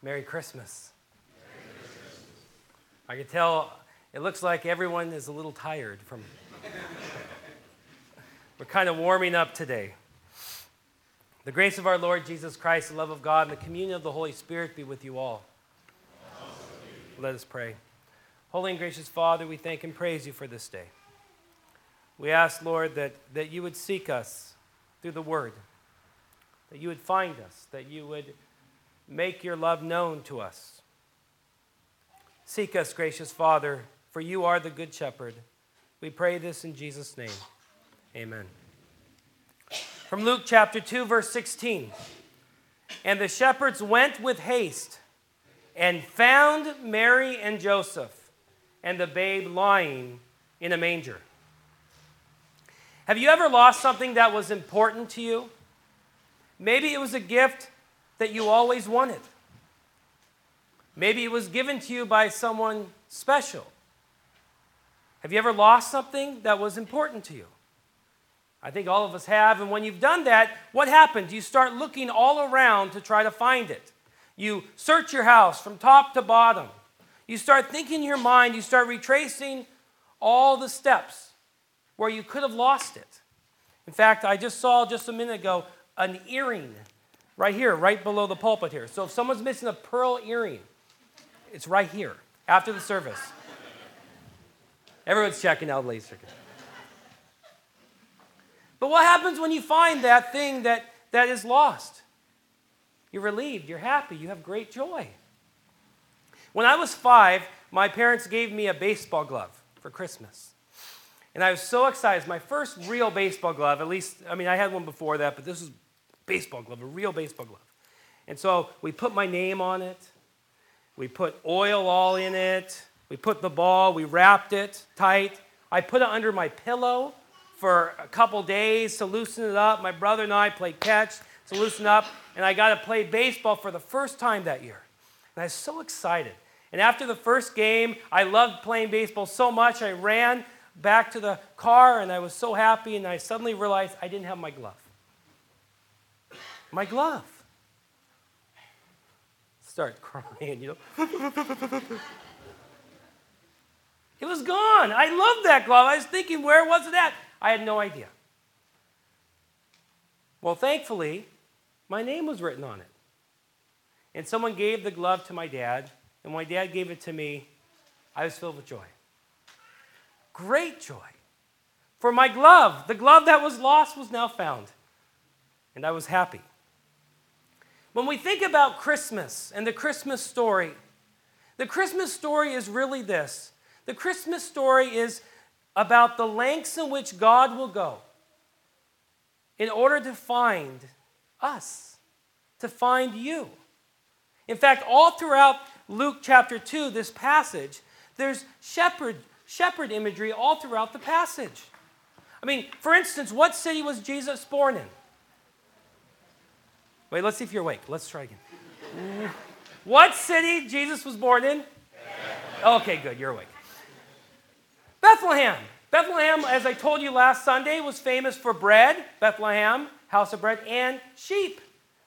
Merry Christmas. I can tell it looks like everyone is a little tired from. We're kind of warming up today. The grace of our Lord Jesus Christ, the love of God, and the communion of the Holy Spirit be with you all. Let us pray. Holy and gracious Father, we thank and praise you for this day. We ask, Lord, that, that you would seek us through the word, that you would find us, that you would make your love known to us. Seek us, gracious Father, for you are the good shepherd. We pray this in Jesus' name. Amen. From Luke chapter 2, verse 16. And the shepherds went with haste and found Mary and Joseph and the babe lying in a manger. Have you ever lost something that was important to you? Maybe it was a gift that you always wanted. Maybe it was given to you by someone special. Have you ever lost something that was important to you? I think all of us have. And when you've done that, what happens? You start looking all around to try to find it. You search your house from top to bottom. You start thinking in your mind, you start retracing all the steps where you could have lost it. In fact, I just saw just a minute ago an earring right here, right below the pulpit here. So if someone's missing a pearl earring, it's right here after the service. Everyone's checking out laser. But what happens when you find that thing that, that is lost? You're relieved, you're happy, you have great joy. When I was five, my parents gave me a baseball glove for Christmas. And I was so excited. It's my first real baseball glove, at least, I mean, I had one before that, but this is baseball glove, a real baseball glove. And so we put my name on it. We put oil all in it. We put the ball, we wrapped it tight. I put it under my pillow for a couple days to loosen it up. My brother and I played catch to loosen up, and I got to play baseball for the first time that year. And I was so excited. And after the first game, I loved playing baseball so much, I ran back to the car and I was so happy, and I suddenly realized I didn't have my glove. My glove. Start crying, you know. it was gone. I loved that glove. I was thinking, where was it at? I had no idea. Well, thankfully, my name was written on it. And someone gave the glove to my dad, and my dad gave it to me, I was filled with joy. Great joy. For my glove, the glove that was lost was now found. And I was happy. When we think about Christmas and the Christmas story, the Christmas story is really this the Christmas story is about the lengths in which God will go in order to find us, to find you. In fact, all throughout Luke chapter 2, this passage, there's shepherd, shepherd imagery all throughout the passage. I mean, for instance, what city was Jesus born in? Wait, let's see if you're awake. Let's try again. what city Jesus was born in? Okay, good, you're awake. Bethlehem. Bethlehem, as I told you last Sunday, was famous for bread, Bethlehem, house of bread, and sheep.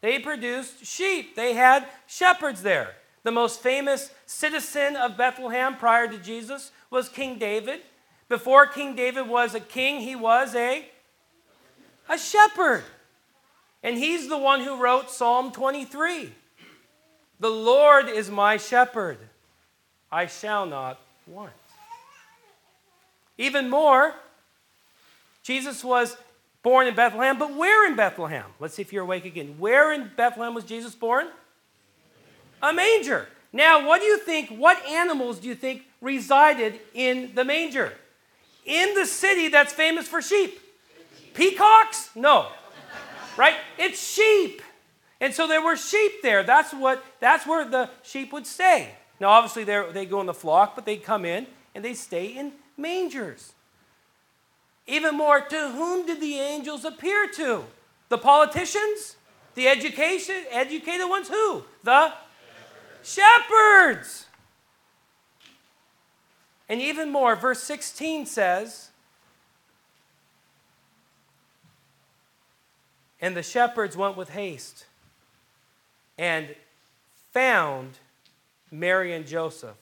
They produced sheep. They had shepherds there. The most famous citizen of Bethlehem prior to Jesus was King David. Before King David was a king, he was a, a shepherd. And he's the one who wrote Psalm 23. The Lord is my shepherd, I shall not want. Even more, Jesus was born in Bethlehem, but where in Bethlehem? Let's see if you're awake again. Where in Bethlehem was Jesus born? A manger. Now, what do you think? What animals do you think resided in the manger? In the city that's famous for sheep? Peacocks? No. Right? It's sheep. And so there were sheep there. That's what that's where the sheep would stay. Now obviously they go in the flock, but they come in and they stay in mangers. Even more, to whom did the angels appear to? The politicians? The education, educated ones? Who? The shepherds. And even more, verse 16 says, And the shepherds went with haste and found Mary and Joseph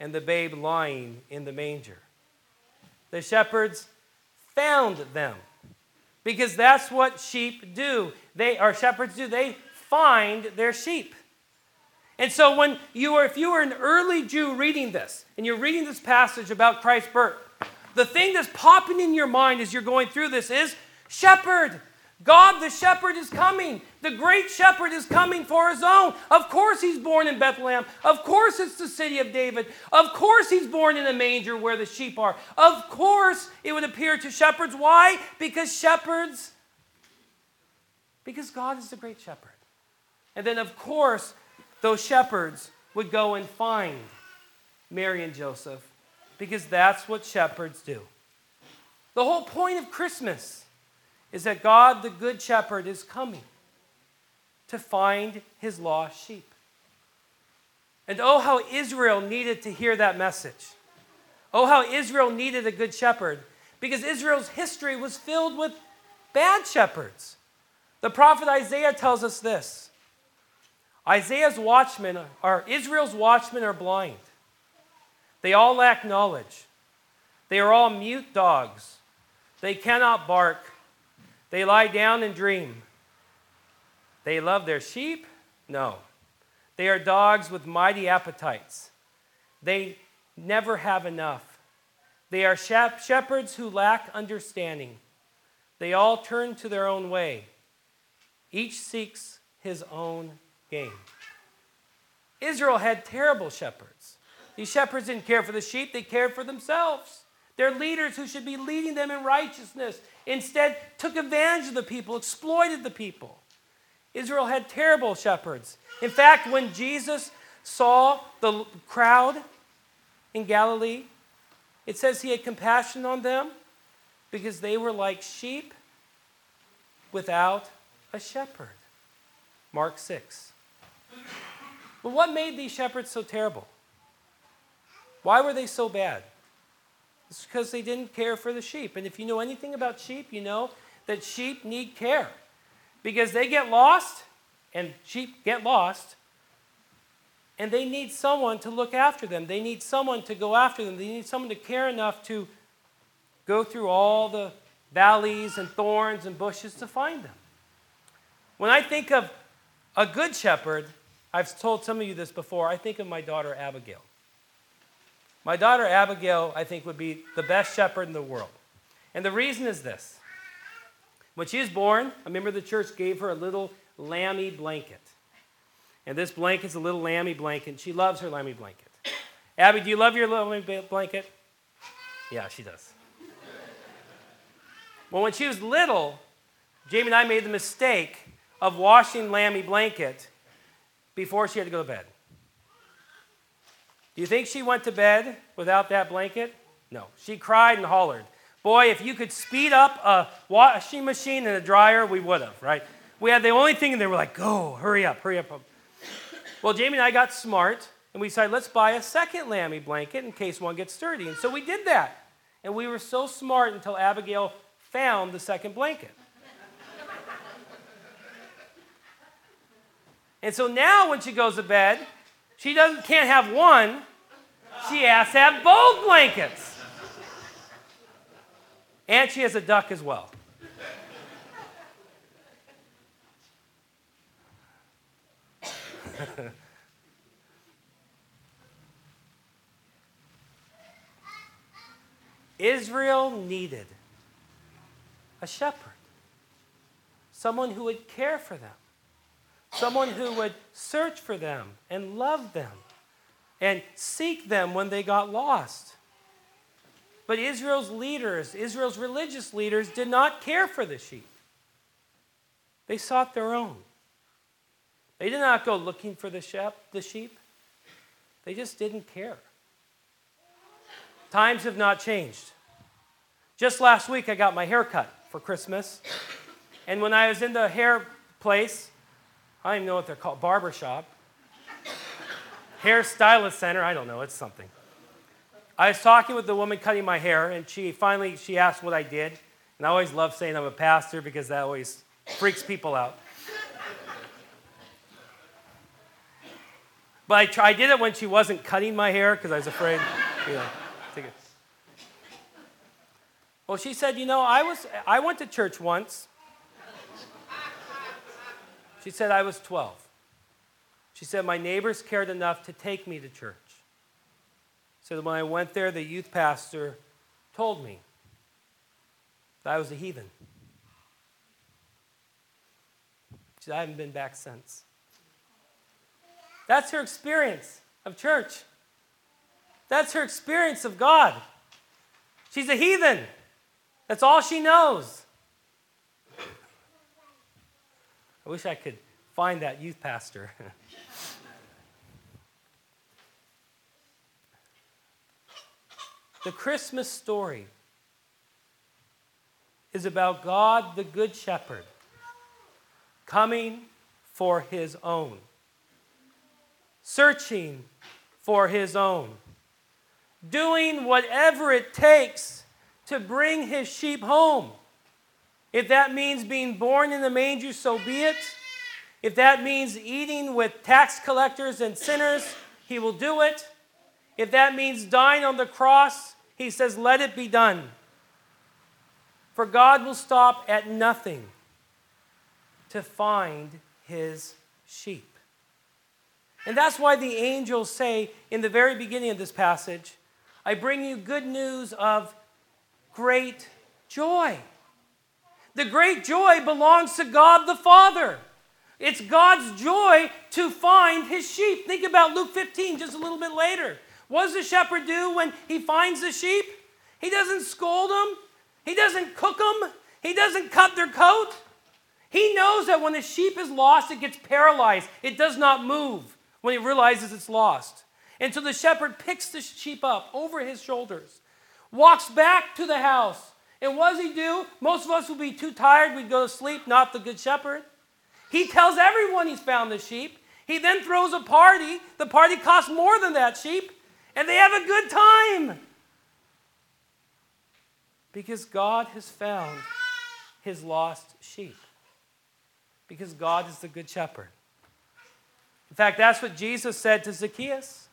and the babe lying in the manger. The shepherds found them because that's what sheep do. They are shepherds do. They find their sheep. And so when you are if you are an early Jew reading this and you're reading this passage about Christ's birth, the thing that's popping in your mind as you're going through this is shepherd. God the shepherd is coming. The great shepherd is coming for his own. Of course, he's born in Bethlehem. Of course, it's the city of David. Of course, he's born in a manger where the sheep are. Of course, it would appear to shepherds. Why? Because shepherds, because God is the great shepherd. And then, of course, those shepherds would go and find Mary and Joseph because that's what shepherds do. The whole point of Christmas is that God, the Good Shepherd, is coming to find his lost sheep. And oh, how Israel needed to hear that message. Oh, how Israel needed a good shepherd because Israel's history was filled with bad shepherds. The prophet Isaiah tells us this Isaiah's watchmen are Israel's watchmen are blind. They all lack knowledge. They are all mute dogs. They cannot bark. They lie down and dream. They love their sheep? No. They are dogs with mighty appetites. They never have enough. They are shepherds who lack understanding. They all turn to their own way. Each seeks his own gain. Israel had terrible shepherds. These shepherds didn't care for the sheep, they cared for themselves. Their leaders who should be leading them in righteousness instead took advantage of the people, exploited the people. Israel had terrible shepherds. In fact, when Jesus saw the crowd in Galilee, it says he had compassion on them because they were like sheep without a shepherd. Mark 6. But what made these shepherds so terrible? Why were they so bad? It's because they didn't care for the sheep. And if you know anything about sheep, you know that sheep need care because they get lost, and sheep get lost, and they need someone to look after them. They need someone to go after them. They need someone to care enough to go through all the valleys and thorns and bushes to find them. When I think of a good shepherd, I've told some of you this before, I think of my daughter Abigail. My daughter Abigail, I think, would be the best shepherd in the world. And the reason is this. When she was born, a member of the church gave her a little lammy blanket. And this blanket is a little lammy blanket. She loves her lammy blanket. Abby, do you love your lammy blanket? Yeah, she does. well, when she was little, Jamie and I made the mistake of washing lammy blanket before she had to go to bed. Do you think she went to bed without that blanket? No. She cried and hollered. Boy, if you could speed up a washing machine and a dryer, we would have, right? We had the only thing, and they were like, go, hurry up, hurry up. Well, Jamie and I got smart, and we decided, let's buy a second lammy blanket in case one gets dirty. And so we did that. And we were so smart until Abigail found the second blanket. and so now when she goes to bed, she doesn't, can't have one, she has to have both blankets. And she has a duck as well. Israel needed a shepherd, someone who would care for them someone who would search for them and love them and seek them when they got lost. But Israel's leaders, Israel's religious leaders, did not care for the sheep. They sought their own. They did not go looking for the sheep, the sheep. They just didn't care. Times have not changed. Just last week, I got my hair cut for Christmas. And when I was in the hair place, I don't even know what they're called. Barbershop. Hairstylist center. I don't know. It's something. I was talking with the woman cutting my hair, and she finally she asked what I did. And I always love saying I'm a pastor because that always freaks people out. But I, tried, I did it when she wasn't cutting my hair because I was afraid, you know. Well, she said, you know, I, was, I went to church once. She said I was 12. She said my neighbors cared enough to take me to church. So when I went there, the youth pastor told me that I was a heathen. She said, I haven't been back since. That's her experience of church. That's her experience of God. She's a heathen. That's all she knows. I wish I could find that youth pastor. the Christmas story is about God, the Good Shepherd, coming for his own, searching for his own, doing whatever it takes to bring his sheep home. If that means being born in the manger, so be it. If that means eating with tax collectors and sinners, he will do it. If that means dying on the cross, he says, let it be done. For God will stop at nothing to find his sheep. And that's why the angels say in the very beginning of this passage, I bring you good news of great joy. The great joy belongs to God the Father. It's God's joy to find his sheep. Think about Luke 15 just a little bit later. What does the shepherd do when he finds the sheep? He doesn't scold them, he doesn't cook them, he doesn't cut their coat. He knows that when the sheep is lost, it gets paralyzed. It does not move when it realizes it's lost. And so the shepherd picks the sheep up over his shoulders, walks back to the house. And what does he do? Most of us would be too tired, we'd go to sleep, not the good shepherd. He tells everyone he's found the sheep. He then throws a party. The party costs more than that sheep, and they have a good time. Because God has found his lost sheep. Because God is the good shepherd. In fact, that's what Jesus said to Zacchaeus.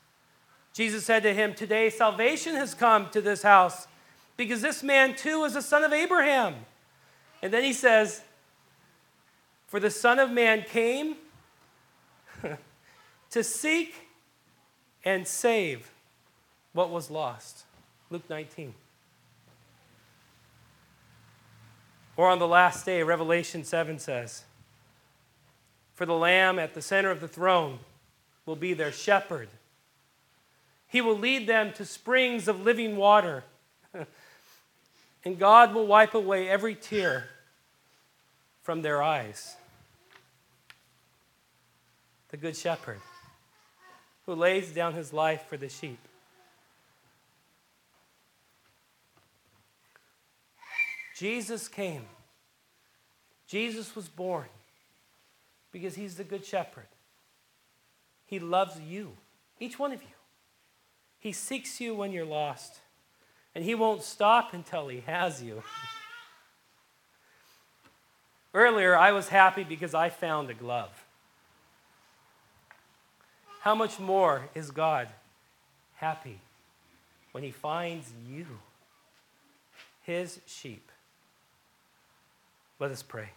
Jesus said to him, Today salvation has come to this house because this man too is a son of Abraham. And then he says, For the Son of Man came to seek and save what was lost. Luke 19. Or on the last day, Revelation 7 says, For the Lamb at the center of the throne will be their shepherd. He will lead them to springs of living water, and God will wipe away every tear from their eyes the Good Shepherd, who lays down his life for the sheep. Jesus came. Jesus was born because he's the Good Shepherd. He loves you, each one of you. He seeks you when you're lost, and he won't stop until he has you. Earlier, I was happy because I found a glove how much more is God happy when he finds you, his sheep? Let us pray.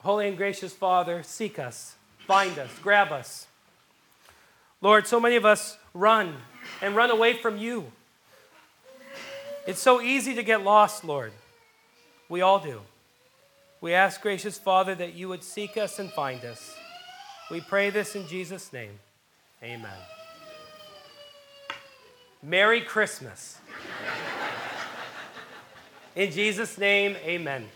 Holy and gracious Father, seek us, find us, grab us. Lord, so many of us run and run away from you. It's so easy to get lost, Lord. We all do. We ask, gracious Father, that you would seek us and find us. We pray this in Jesus' name. Amen. Merry Christmas. In Jesus' name, amen.